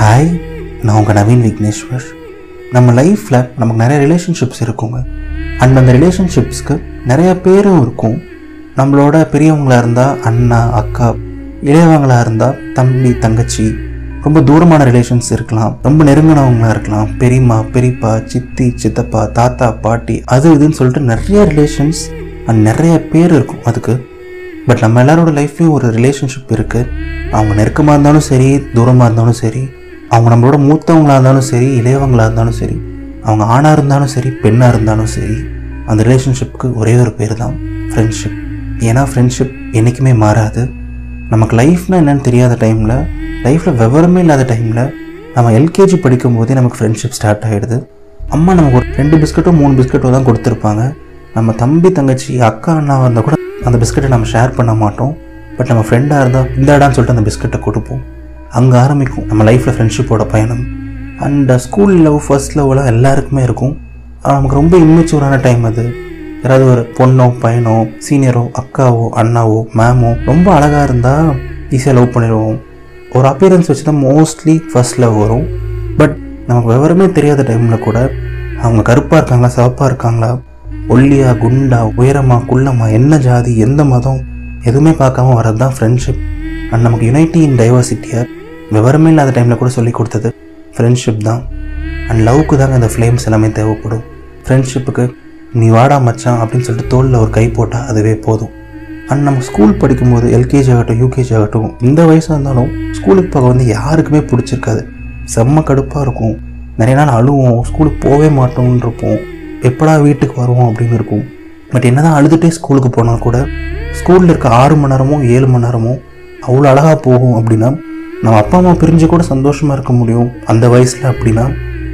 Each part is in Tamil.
ஹாய் நான் உங்கள் நவீன் விக்னேஸ்வர். நம்ம லைஃப்பில் நமக்கு நிறைய ரிலேஷன்ஷிப்ஸ் இருக்குங்க. அண்ட் அந்த ரிலேஷன்ஷிப்ஸ்க்கு நிறைய பேரும் இருக்கும். நம்மளோட பெரியவங்களாக இருந்தால் அண்ணா அக்கா இளையவங்களாக இருந்தால் தம்பி தங்கச்சி ரொம்ப தூரமான ரிலேஷன்ஸ் இருக்கலாம். ரொம்ப நெருங்கினவங்களா இருக்கலாம். பெரியம்மா பெரியப்பா சித்தி சித்தப்பா தாத்தா பாட்டி அது இதுன்னு சொல்லிட்டு நிறைய ரிலேஷன்ஸ் அண்ட் நிறைய பேர் இருக்கும் அதுக்கு. பட் நம்ம எல்லாரோட லைஃப்லேயும் ஒரு ரிலேஷன்ஷிப் இருக்குது அவங்க நெருக்கமாக இருந்தாலும் சரி தூரமாக இருந்தாலும் சரி அவங்க நம்மளோட மூத்தவங்களாக இருந்தாலும் சரி இளையவங்களாக இருந்தாலும் சரி அவங்க ஆணாக இருந்தாலும் சரி பெண்ணாக இருந்தாலும் சரி அந்த ரிலேஷன்ஷிப்புக்கு ஒரே ஒரு பேர் தான் ஃப்ரெண்ட்ஷிப் ஏன்னா ஃப்ரெண்ட்ஷிப் என்றைக்குமே மாறாது. நமக்கு லைஃப்னால் என்னென்னு தெரியாத டைமில் லைஃப்பில் விவரமே இல்லாத டைமில் நம்ம எல்கேஜி படிக்கும் போதே நமக்கு ஃப்ரெண்ட்ஷிப் ஸ்டார்ட் ஆகிடுது அம்மா நமக்கு ஒரு ரெண்டு பிஸ்கட்டோ மூணு பிஸ்கட்டோ தான் கொடுத்துருப்பாங்க. நம்ம தம்பி தங்கச்சி அக்கா அண்ணாவாக இருந்தால் கூட அந்த பிஸ்கட்டை நம்ம ஷேர் பண்ண மாட்டோம். பட் நம்ம ஃப்ரெண்டாக இருந்தால் இந்தாடான்னு சொல்லிட்டு அந்த பிஸ்கட்டை கொடுப்போம். அங்கே ஆரம்பிக்கும். நம்ம லைஃப்பில் ஃப்ரெண்ட்ஷிப்போட பயணம். அண்ட் ஸ்கூல் லவ் ஃபர்ஸ்ட் லவ்லாம் எல்லாருக்குமே இருக்கும். ஆனால் நமக்கு ரொம்ப இம்மெச்சூரான டைம் அது. யாராவது ஒரு பொண்ணோ பையனோ சீனியரோ அக்காவோ அண்ணாவோ மேமோ ரொம்ப அழகாக இருந்தால் ஈஸியாக லவ் பண்ணிடுவோம். ஒரு அப்பியரன்ஸ் வச்சு தான் மோஸ்ட்லி ஃபர்ஸ்ட் லவ் வரும். பட் நமக்கு விவரமே தெரியாத டைமில் கூட அவங்க கருப்பாக இருக்காங்களா சிவப்பாக இருக்காங்களா ஒல்லியா குண்டா உயரமா குள்ளமா என்ன ஜாதி எந்த மதம் எதுவுமே பார்க்காம வர்றது தான் ஃப்ரெண்ட்ஷிப் அண்ட் நமக்கு யுனைட்டி இன் டைவர்சிட்டியாக விவரமே இல்லாத டைமில் கூட சொல்லி கொடுத்தது ஃப்ரெண்ட்ஷிப் தான். அண்ட் லவ்க்கு தாங்க இந்த ஃப்ளேம்ஸ் எல்லாமே தேவைப்படும். ஃப்ரெண்ட்ஷிப்புக்கு நீ வாடா மச்சான் அப்படின்னு சொல்லிட்டு தோளில் ஒரு கை போட்டால் அதுவே போதும். அண்ட் நம்ம ஸ்கூல் படிக்கும்போது எல்கேஜி ஆகட்டும் யூகேஜி ஆகட்டும் இந்த வயசாக இருந்தாலும் ஸ்கூலுக்கு போக வந்து யாருக்குமே பிடிச்சிருக்காது. செம்ம கடுப்பாக இருக்கும். நிறைய நாள் அழுவோம் ஸ்கூலுக்கு போகவே மாட்டோம்னு இருப்போம். எப்படா வீட்டுக்கு வருவோம்? அப்படின்னு இருக்கும். பட் என்ன தான் அழுதுகிட்டே ஸ்கூலுக்கு போனால் கூட ஸ்கூலில் இருக்க ஆறு மணி நேரமோ ஏழு மணி நேரமோ அவ்வளோ அழகாக போகும் அப்படின்னா நம்ம அப்பா அம்மா பிரிஞ்சு கூட சந்தோஷமாக இருக்க முடியும். அந்த வயசில் அப்படின்னா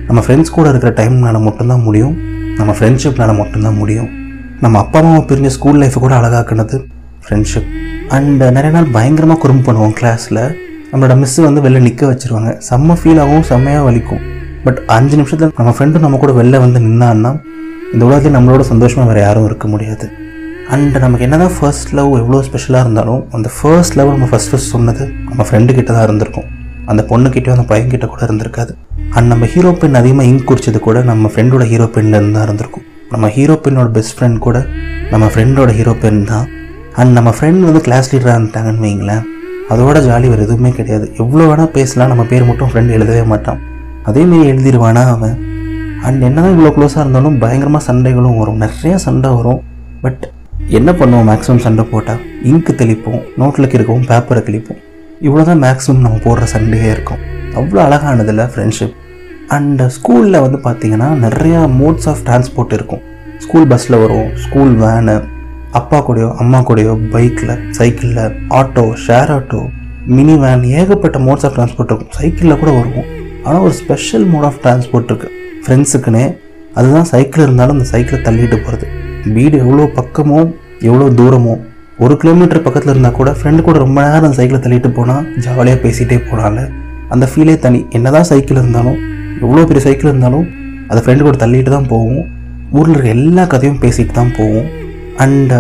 நம்ம ஃப்ரெண்ட்ஸ் கூட இருக்கிற டைம்னால மட்டும்தான் முடியும். நம்ம ஃப்ரெண்ட்ஷிப்னால மட்டும்தான் முடியும். நம்ம அப்பா அம்மாவை பிரிஞ்ச ஸ்கூல் லைஃப்பை கூட அழகாக்கினது ஃப்ரெண்ட்ஷிப் அண்ட் நிறைய நாள் பயங்கரமாக குறும்பு பண்ணுவோம் கிளாஸில் நம்மளோட மிஸ் வந்து வெளில நிற்க வச்சிருவாங்க. செம்ம ஃபீல் ஆகும் செம்மையாக வலிக்கும். பட் அஞ்சு நிமிஷத்தில் நம்ம ஃப்ரெண்டும் நம்ம கூட வெளில வந்து நின்னான்னா இந்த உலகத்தில் நம்மளோட சந்தோஷமாக வேறு யாரும் இருக்க முடியாது. அண்ட் நமக்கு என்ன தான் ஃபர்ஸ்ட் லவ் எவ்வளோ ஸ்பெஷலாக இருந்தாலும் அந்த ஃபர்ஸ்ட் லவ் நம்ம ஃபஸ்ட் ஃபஸ்ட் சொன்னது நம்ம ஃப்ரெண்டுக்கிட்ட தான் இருந்திருக்கும். அந்த பொண்ணுக்கிட்டே அந்த பையன்கிட்ட கூட இருந்திருக்காது. அண்ட் நம்ம ஹீரோ பெண் அதிகமாக இங்க் குடிச்சது கூட நம்ம ஃப்ரெண்டோட ஹீரோ பெண்ணில் தான் இருந்திருக்கும். நம்ம ஹீரோ பெண்ணோட பெஸ்ட் ஃப்ரெண்ட் கூட நம்ம ஃப்ரெண்டோட ஹீரோ பெண் தான். அண்ட் நம்ம ஃப்ரெண்ட் வந்து கிளாஸ் லீடராக இருந்துட்டாங்கன்னு வைங்களேன் அதோட ஜாலி வேறு எதுவுமே கிடையாது. எவ்வளோ வேணால் பேசலாம் நம்ம பேர் மட்டும் ஃப்ரெண்ட் எழுதவே மாட்டான். அதேமாரி எழுதிடுவானா அவன்? அண்ட் என்னதான் இவ்வளோ க்ளோஸாக இருந்தாலும் பயங்கரமாக சண்டைகளும் வரும். நிறைய சண்டை வரும். பட் என்ன பண்ணுவோம் மேக்ஸிமம் சண்டை போட்டால் இங்கு தெளிப்போம் நோட்டில் கிறுக்கவும் பேப்பரை கிழிப்போம். இவ்வளோ தான் மேக்ஸிமம் நம்ம போடுற சண்டையே இருக்கும். அவ்வளோ அழகானதில்ல ஃப்ரெண்ட்ஷிப் அண்ட் ஸ்கூலில் வந்து பார்த்தீங்கன்னா நிறையா மோட்ஸ் ஆஃப் டிரான்ஸ்போர்ட் இருக்கும். ஸ்கூல் பஸ்ஸில் வரும் ஸ்கூல் வேனு அப்பா கூடயோ அம்மா கூடயோ பைக்கில் சைக்கிளில் auto share auto mini van ஏகப்பட்ட மோட்ஸ் ஆஃப் டிரான்ஸ்போர்ட் இருக்கும். சைக்கிளில் கூட வருவோம். ஆனால் ஒரு ஸ்பெஷல் மோட் ஆஃப் டிரான்ஸ்போர்ட் இருக்குது ஃப்ரெண்ட்ஸுக்குன்னே அதுதான் சைக்கிள் இருந்தாலும் அந்த சைக்கிளை தள்ளிட்டு போகிறது வீடு எவ்வளோ பக்கமோ எவ்வளோ தூரமோ ஒரு கிலோமீட்டர் பக்கத்தில் இருந்தால் கூட ஃப்ரெண்டு கூட ரொம்ப நேரம் அந்த சைக்கிளை தள்ளிட்டு போனால் ஜாலியாக பேசிகிட்டே போனால அந்த ஃபீலே தனி. என்னதான் சைக்கிள் இருந்தாலும் எவ்வளோ பெரிய சைக்கிள் இருந்தாலும் அதை ஃப்ரெண்டு கூட தள்ளிட்டு தான் போவோம். ஊரில் இருக்க எல்லா கதையும் பேசிட்டு தான் போவோம். அண்ட்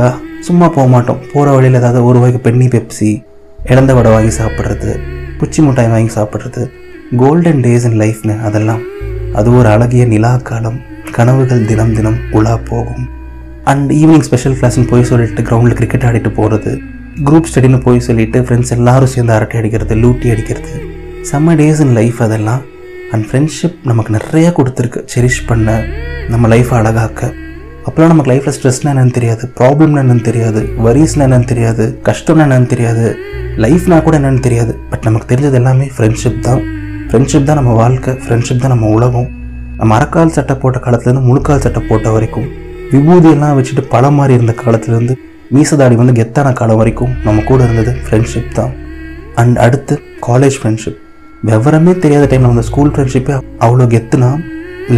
சும்மா போக மாட்டோம். போகிற வழியில் ஏதாவது ஒரு வாய்க்கு பெண்ணி பெப்சி இழந்த வடை வாங்கி சாப்பிட்றது குச்சி மிட்டாய் வாங்கி சாப்பிட்றது கோல்டன் டேஸ் இன் லைஃப்னு அதெல்லாம். அது ஒரு அழகிய நிலா காலம். கனவுகள் தினம் தினம் உலா போகும். அண்ட் ஈவினிங் ஸ்பெஷல் கிளாஸ்னு போய் சொல்லிட்டு கிரவுண்டில் கிரிக்கெட் ஆடிட்டு போகிறது குரூப் ஸ்டடின்னு போய் சொல்லிட்டு ஃப்ரெண்ட்ஸ் எல்லாரும் சேர்ந்து அரட்டை அடிக்கிறது லூட்டி அடிக்கிறது. செம்ம டேஸ் இன் லைஃப் அதெல்லாம். அண்ட் ஃப்ரெண்ட்ஷிப் நமக்கு நிறையா கொடுத்துருக்கு. செரிஷ் பண்ண நம்ம லைஃப்பை அழகாக்க. அப்போலாம் நமக்கு லைஃப்பில் ஸ்ட்ரெஸ்னா என்னன்னு தெரியாது ப்ராப்ளம்னா என்னன்னு தெரியாது வரிஸ்னா என்னன்னு தெரியாது கஷ்டம்னா என்னன்னு தெரியாது லைஃப்னா கூட என்னன்னு தெரியாது. பட் நமக்கு தெரிஞ்சது எல்லாமே ஃப்ரெண்ட்ஷிப் தான். ஃப்ரெண்ட்ஷிப் தான் நம்ம வாழ்க்கை ஃப்ரெண்ட்ஷிப் தான் நம்ம உலகம். நம்ம அறக்கால் சட்டை போட்ட காலத்துலேருந்து முழுக்கால் சட்டை போட்ட வரைக்கும் விபூதியெல்லாம் வச்சுட்டு பழம் மாதிரி இருந்த காலத்துலேருந்து மீசதாடி வந்து கெத்தான காலம் வரைக்கும் நம்ம கூட இருந்தது ஃப்ரெண்ட்ஷிப் தான். அண்ட் அடுத்து காலேஜ் ஃப்ரெண்ட்ஷிப் விவரமே தெரியாத டைமில் வந்த ஸ்கூல் ஃப்ரெண்ட்ஷிப்பே அவ்வளோ கெத்துனா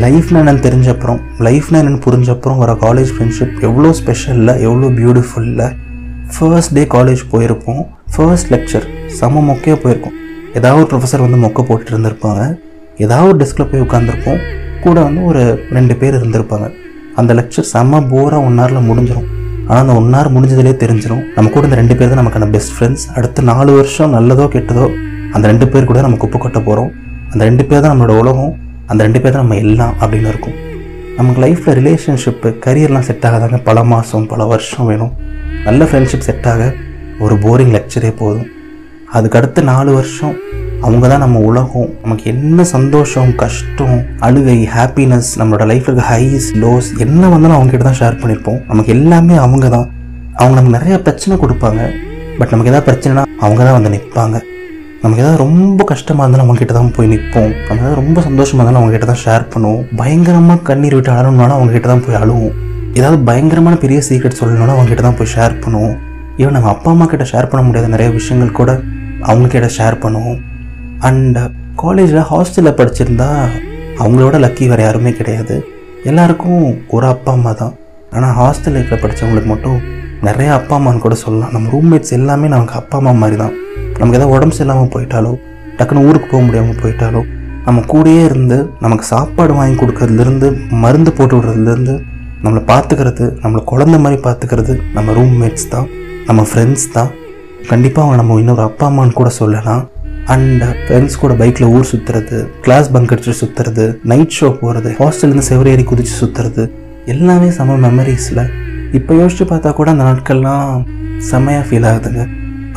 லைஃப்னா என்னன்னு தெரிஞ்ச அப்புறம் லைஃப்னா என்னென்னு புரிஞ்ச அப்புறம் வர காலேஜ் ஃப்ரெண்ட்ஷிப் எவ்வளோ ஸ்பெஷலில் எவ்வளோ பியூட்டிஃபுல்ல ஃபர்ஸ்ட் டே காலேஜ் போயிருப்போம். ஃபர்ஸ்ட் லெக்சர் செம மொக்கையாக போயிருக்கோம். ஏதாவது ஒரு ப்ரொஃபஸர் வந்து மொக்கை போட்டுட்டு இருந்திருப்பாங்க. ஏதாவது ஒரு டெஸ்கில் போய் உட்காந்துருப்போம் கூட வந்து ஒரு ரெண்டு பேர் இருந்திருப்பாங்க. அந்த லெக்சர் செம்ம போராக ஒன் ஹவரில் முடிஞ்சிடும் ஆனால் அந்த ஒன் ஹவர் முடிஞ்சதுலேயே தெரிஞ்சிடும் நம்ம கூட இந்த ரெண்டு பேர் தான் நமக்கான பெஸ்ட் ஃப்ரெண்ட்ஸ் அடுத்த நாலு வருஷம் நல்லதோ கெட்டதோ அந்த ரெண்டு பேர் கூட நம்ம குப்பை கொட்ட போகிறோம் அந்த ரெண்டு பேர் தான் நம்மளோட உலகம். அந்த ரெண்டு பேர் தான் நம்ம எல்லாம் அப்படின்னு இருக்கும். நமக்கு லைஃப்பில் ரிலேஷன்ஷிப்பு கரியர்லாம் செட் ஆகாதாங்க பல மாதம் பல வருஷம் வேணும். நல்ல ஃப்ரெண்ட்ஷிப் செட் ஆக ஒரு போரிங் லெக்சரே போதும். அதுக்கு அடுத்த நாலு வருஷம் அவங்க தான் நம்ம உலகம். நமக்கு என்ன சந்தோஷம் கஷ்டம் அழுகை ஹாப்பினஸ் நம்மளோட லைஃப்ல இருக்க ஹைஸ் லோஸ் என்ன வந்தாலும் அவங்க தான் ஷேர் பண்ணியிருப்போம் நமக்கு எல்லாமே அவங்க தான் அவங்க நமக்கு நிறைய பிரச்சனை கொடுப்பாங்க. பட் நமக்கு எதாவது பிரச்சனைனா அவங்க தான் வந்து நிற்பாங்க நமக்கு ஏதாவது ரொம்ப கஷ்டமாக இருந்தாலும் அவங்ககிட்ட தான் போய் நிற்போம் நம்ம ஏதாவது ரொம்ப சந்தோஷமாக இருந்தாலும் அவங்ககிட்ட தான் ஷேர் பண்ணுவோம். பயங்கரமாக கண்ணீர் விட்டு அழணும்னாலும் அவங்ககிட்ட தான் போய் அழுவோம். ஏதாவது பயங்கரமான பெரிய சீக்ரெட் சொல்லணும்னா அவங்ககிட்ட தான் போய் ஷேர் பண்ணுவோம். ஈவன் நம்ம அப்பா அம்மா கிட்ட ஷேர் பண்ண முடியாத நிறைய விஷயங்கள் கூட அவங்கக்கிட்ட ஷேர் பண்ணுவோம். அண்ட் காலேஜில் ஹாஸ்டலில் படிச்சிருந்தா அவங்களோட லக்கி வேறு யாருமே கிடையாது. எல்லாருக்கும் ஒரு அப்பா அம்மா தான். ஆனால் ஹாஸ்டலில் லைஃப்பில் படித்தவங்களுக்கு மட்டும் நிறைய அப்பா அம்மான்னு கூட சொல்லலாம். நம்ம ரூம்மேட்ஸ் எல்லாமே நமக்கு அப்பா அம்மா மாதிரி தான். நமக்கு ஏதாவது உடம்பு சரியில்லாமல் போயிட்டாலோ டக்குன்னு ஊருக்கு போக முடியாமல் போயிட்டாலோ நம்ம கூடயே இருந்து நமக்கு சாப்பாடு வாங்கி கொடுக்கறதுலேருந்து மருந்து போட்டு விடுறதுலேருந்து நம்மளை பார்த்துக்கிறது நம்மளை குழந்த மாதிரி பார்த்துக்கிறது நம்ம ரூம்மேட்ஸ் தான். நம்ம ஃப்ரெண்ட்ஸ் தான். கண்டிப்பாக அவங்க நம்ம இன்னொரு அப்பா அம்மான்னு கூட சொல்லலாம். அண்ட் ஃப்ரெண்ட்ஸ் uh, கூட பைக்கில் ஊர் சுற்றுறது கிளாஸ் பங்க் அடிச்சு சுற்றுறது நைட் ஷோ போகிறது ஹாஸ்டல்லேருந்து செவரேறி குதிச்சு சுற்றுறது எல்லாமே செம மெமரிஸில் இப்போ யோசிச்சு பார்த்தா கூட அந்த நாட்கள்லாம் செம்மையாக ஃபீல் ஆகுதுங்க.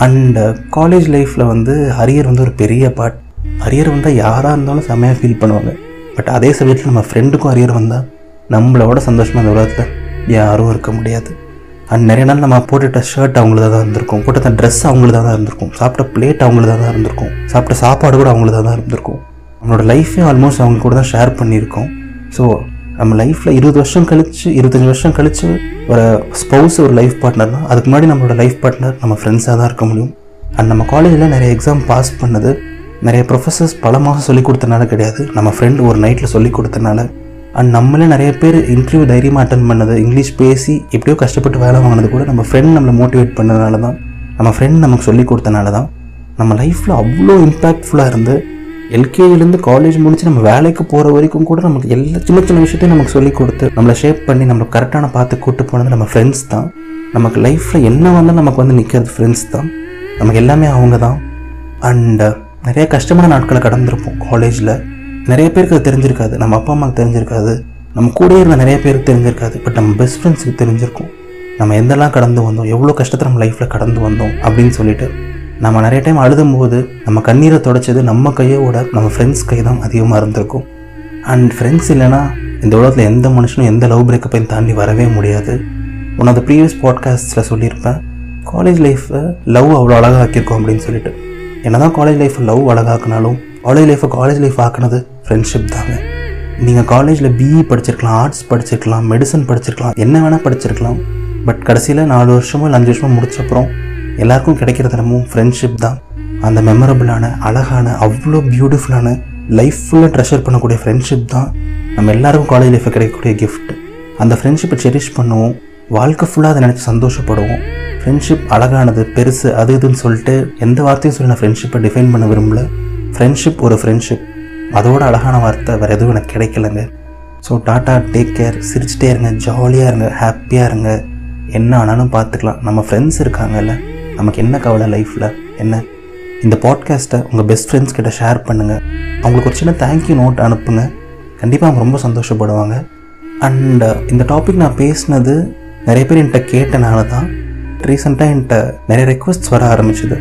அண்ட் காலேஜ் லைஃப்பில் வந்து அரியர் வந்து ஒரு பெரிய பார்ட் ஹரியர் வந்தால் யாராக இருந்தாலும் செம்மையாக ஃபீல் பண்ணுவாங்க. பட் அதே சமயத்தில் நம்ம ஃப்ரெண்டுக்கும் அரியர் வந்தால் நம்மளோட சந்தோஷமாக அந்த உலகத்தில் யாரும் இருக்க முடியாது. அண்ட் நிறைய நாள் நம்ம போட்டுட்ட ஷர்ட் அவங்களதாக தான் இருந்திருக்கும். போட்டுட்ட ட்ரெஸ் அவங்களதாக தான் இருந்திருக்கும். சாப்பிட்ட பிளேட் அவங்களதாக தான் இருந்திருக்கும். சாப்பிட்ட சாப்பாடு கூட அவங்களதாக தான் இருந்திருக்கும். நம்மளோட லைஃபே ஆல்மோஸ்ட் அவங்க கூட தான் ஷேர் பண்ணியிருக்கோம். ஸோ நம்ம லைஃப்பில் இருபது வருஷம் கழிச்சு இருபத்தஞ்சி வருஷம் கழிச்சு ஒரு ஸ்பௌஸ் ஒரு லைஃப் பார்ட்னர்னா அதுக்கு முன்னாடி நம்மளோட லைஃப் பார்ட்னர் நம்ம ஃப்ரெண்ட்ஸாக தான் இருக்க முடியும். அண்ட் நம்ம காலேஜில் நிறைய எக்ஸாம் பாஸ் பண்ணது நிறைய ப்ரொஃபஸர்ஸ் பல மாதம் சொல்லிக் கொடுத்தனால கிடையாது. நம்ம ஃப்ரெண்ட் ஒரு நைட்டில் சொல்லிக் கொடுத்தனால. அண்ட் நம்மளே நிறைய பேர் இன்டர்வியூ தைரியமாக அட்டன் பண்ணது இங்கிலீஷ் பேசி எப்படியோ கஷ்டப்பட்டு வேலை வாங்கினது கூட நம்ம ஃப்ரெண்ட் நம்மளை மோட்டிவேட் பண்ணதுனால தான் நம்ம ஃப்ரெண்ட் நமக்கு சொல்லி கொடுத்தனால தான் நம்ம லைஃப்பில் அவ்வளோ இம்பேக்ட்ஃபுல்லாக இருந்து எல்கேஜிலேருந்து காலேஜ் முடிச்சு நம்ம வேலைக்கு போகிற வரைக்கும் கூட நமக்கு எல்லா சின்ன சின்ன விஷயத்தையும் நமக்கு சொல்லி கொடுத்து நம்மளை ஷேப் பண்ணி நம்மளை கரெக்டான பார்த்து கூட்டு போனது நம்ம ஃப்ரெண்ட்ஸ் தான். நமக்கு லைஃப்பில் என்ன வந்தாலும் நமக்கு வந்து நிற்கிறது ஃப்ரெண்ட்ஸ் தான். நமக்கு எல்லாமே அவங்க தான் அண்ட் நிறைய கஷ்டமான நாட்களை கடந்திருப்போம் காலேஜில் நிறைய பேருக்கு அது தெரிஞ்சிருக்காது. நம்ம அப்பா அம்மாவுக்கு தெரிஞ்சிருக்காது. நம்ம கூட இருந்த நிறைய பேருக்கு தெரிஞ்சிருக்காது. பட் நம்ம பெஸ்ட் ஃப்ரெண்ட்ஸுக்கு தெரிஞ்சிருக்கும். நம்ம எந்தெல்லாம் கடந்து வந்தோம் எவ்வளோ கஷ்டத்தை நம்ம லைஃப்பில் கடந்து வந்தோம் அப்படின்னு சொல்லிட்டு நம்ம நிறைய டைம் அழுதும் போது நம்ம கண்ணீரை தொடச்சது நம்ம கையோட நம்ம ஃப்ரெண்ட்ஸ் கை தான் அதிகமாக இருந்திருக்கும். அண்ட் ஃப்ரெண்ட்ஸ் இல்லைன்னா இந்த உலகத்தில் எந்த மனுஷனும் எந்த லவ் பிரேக்கப்பையும் தாண்டி வரவே முடியாது. ஒன் ஆஃப் ப்ரீவியஸ் பாட்காஸ்ட்டில் சொல்லியிருப்பேன் காலேஜ் லைஃப்பை லவ் அவ்வளோ அழகாக ஆக்கியிருக்கோம் அப்படின்னு சொல்லிட்டு. என்னதான் காலேஜ் லைஃப்பை லவ் அழகாக்குனாலும் காலேஜ் லைஃப்பை காலேஜ் லைஃப் ஆக்கினது ஃப்ரெண்ட்ஷிப் தாங்க. நீங்கள் காலேஜில் பிஇ படிச்சிருக்கலாம் ஆர்ட்ஸ் படிச்சிருக்கலாம் மெடிசன் படிச்சிருக்கலாம் என்ன வேணால் படிச்சிருக்கலாம். பட் கடைசியில் நாலு வருஷமோ இல்லை அஞ்சு வருஷமோ முடிச்சப்புறம் எல்லாருக்கும் கிடைக்கிற தினமும் ஃப்ரெண்ட்ஷிப் தான். அந்த மெமரபிளான அழகான அவ்வளோ பியூட்டிஃபுல்லான லைஃப் ஃபுல்லாக ட்ரெஷர் பண்ணக்கூடிய ஃப்ரெண்ட்ஷிப் தான் நம்ம எல்லாருக்கும் காலேஜ் லைஃப்பில் கிடைக்கக்கூடிய கிஃப்ட் அந்த ஃப்ரெண்ட்ஷிப்பை செரிஷ் பண்ணுவோம். வாழ்க்கை ஃபுல்லாக அதை நினச்சி சந்தோஷப்படுவோம். ஃப்ரெண்ட்ஷிப் அழகானது பெருசு அது இதுன்னு சொல்லிட்டு எந்த வார்த்தையும் சொல்லி நான் ஃப்ரெண்ட்ஷிப்பை டிஃபைன் பண்ண விரும்பல. ஃப்ரெண்ட்ஷிப் ஒரு ஃப்ரெண்ட்ஷிப் அதோட அழகான வார்த்தை வேறு எதுவும் எனக்கு கிடைக்கலங்க. ஸோ டாட்டா டேக் கேர் சிரிச்சிட்டே இருங்க ஜாலியாக இருங்க ஹாப்பியாக இருங்க. என்ன ஆனாலும் பார்த்துக்கலாம். நம்ம ஃப்ரெண்ட்ஸ் இருக்காங்கல்ல நமக்கு என்ன கவலை லைஃப்பில் என்ன? இந்த பாட்காஸ்ட்டை உங்கள் பெஸ்ட் ஃப்ரெண்ட்ஸ் கிட்ட ஷேர் பண்ணுங்கள் அவங்களுக்கு ஒரு சின்ன தேங்க்யூ நோட் அனுப்புங்க. கண்டிப்பாக அவங்க ரொம்ப சந்தோஷப்படுவாங்க. அண்ட் uh, இந்த டாபிக் நான் பேசினது நிறைய பேர் என்கிட்ட கேட்டனால தான். ரீசெண்டாக என்கிட்ட நிறைய ரெக்வஸ்ட்ஸ் வர ஆரம்பிச்சிது.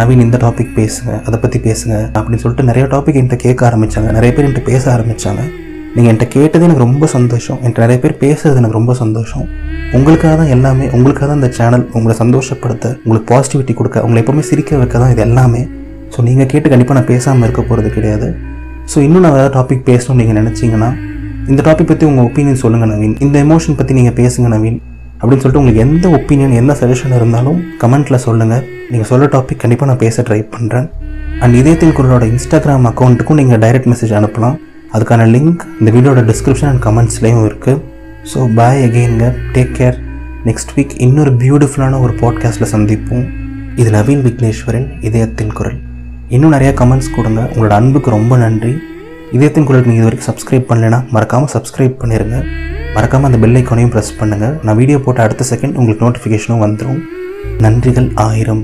நவீன் இந்த டாபிக் பேசுங்க அதை பற்றி பேசுங்க அப்படின்னு சொல்லிட்டு நிறைய டாபிக் என்கிட்ட கேட்க ஆரம்பித்தாங்க நிறைய பேர் என்கிட்ட பேச ஆரம்பித்தாங்க நீங்கள் என்கிட்ட கேட்டது எனக்கு ரொம்ப சந்தோஷம். என்கிட்ட நிறைய பேர் பேசுறது எனக்கு ரொம்ப சந்தோஷம். உங்களுக்காக தான் எல்லாமே உங்களுக்காக தான் இந்த சேனல் உங்களை சந்தோஷப்படுத்த உங்களுக்கு பாசிட்டிவிட்டி கொடுக்க உங்களை எப்போவுமே சிரிக்க வைக்க தான் இது எல்லாமே. ஸோ நீங்கள் கேட்டு கண்டிப்பாக நான் பேசாமல் இருக்க போகிறது கிடையாது. ஸோ இன்னும் நான் வேறு டாபிக் பேசணும்னு நீங்கள் நினச்சிங்கன்னா இந்த டாபிக் பற்றி உங்கள் ஒப்பீனியன் சொல்லுங்கள் நவீன். இந்த எமோஷன் பற்றி நீங்கள் பேசுங்க நவீன். அப்படின்னு சொல்லிட்டு உங்களுக்கு எந்த ஒப்பீனியன் எந்த சஜஷன் இருந்தாலும் கமெண்ட்டில் சொல்லுங்கள் நீங்கள் சொல்ல டாபிக் கண்டிப்பாக நான் பேச ட்ரை பண்ணுறேன் அண்ட் இதயத்தின் குரலோட இன்ஸ்டாகிராம் அக்கௌண்ட்டுக்கும் நீங்கள் டைரக்ட் மெசேஜ் அனுப்பலாம். அதுக்கான லிங்க் இந்த வீடியோட டிஸ்கிரிப்ஷன் அண்ட் கமெண்ட்ஸ்லேயும் இருக்குது ஸோ பாய் அகெயின்ங்க டேக் கேர் நெக்ஸ்ட் வீக் இன்னொரு பியூட்டிஃபுல்லான ஒரு பாட்காஸ்ட்டில் சந்திப்போம். இது நவீன் விக்னேஸ்வரின் இதயத்தின் குரல். இன்னும் நிறையா கமெண்ட்ஸ் கொடுங்க. உங்களோட அன்புக்கு ரொம்ப நன்றி. இதயத்தின் குரலுக்கு நீங்கள் இது வரைக்கும் சப்ஸ்கிரைப் பண்ணலைன்னா மறக்காமல் சப்ஸ்கிரைப் பண்ணிடுங்க மறக்காமல் அந்த பெல் ஐக்கானையும் ப்ரெஸ் பண்ணுங்கள் நான் வீடியோ போட்ட அடுத்த செகண்ட் உங்களுக்கு நோட்டிஃபிகேஷனும் வந்துடும் நன்றிகள் ஆயிரம்.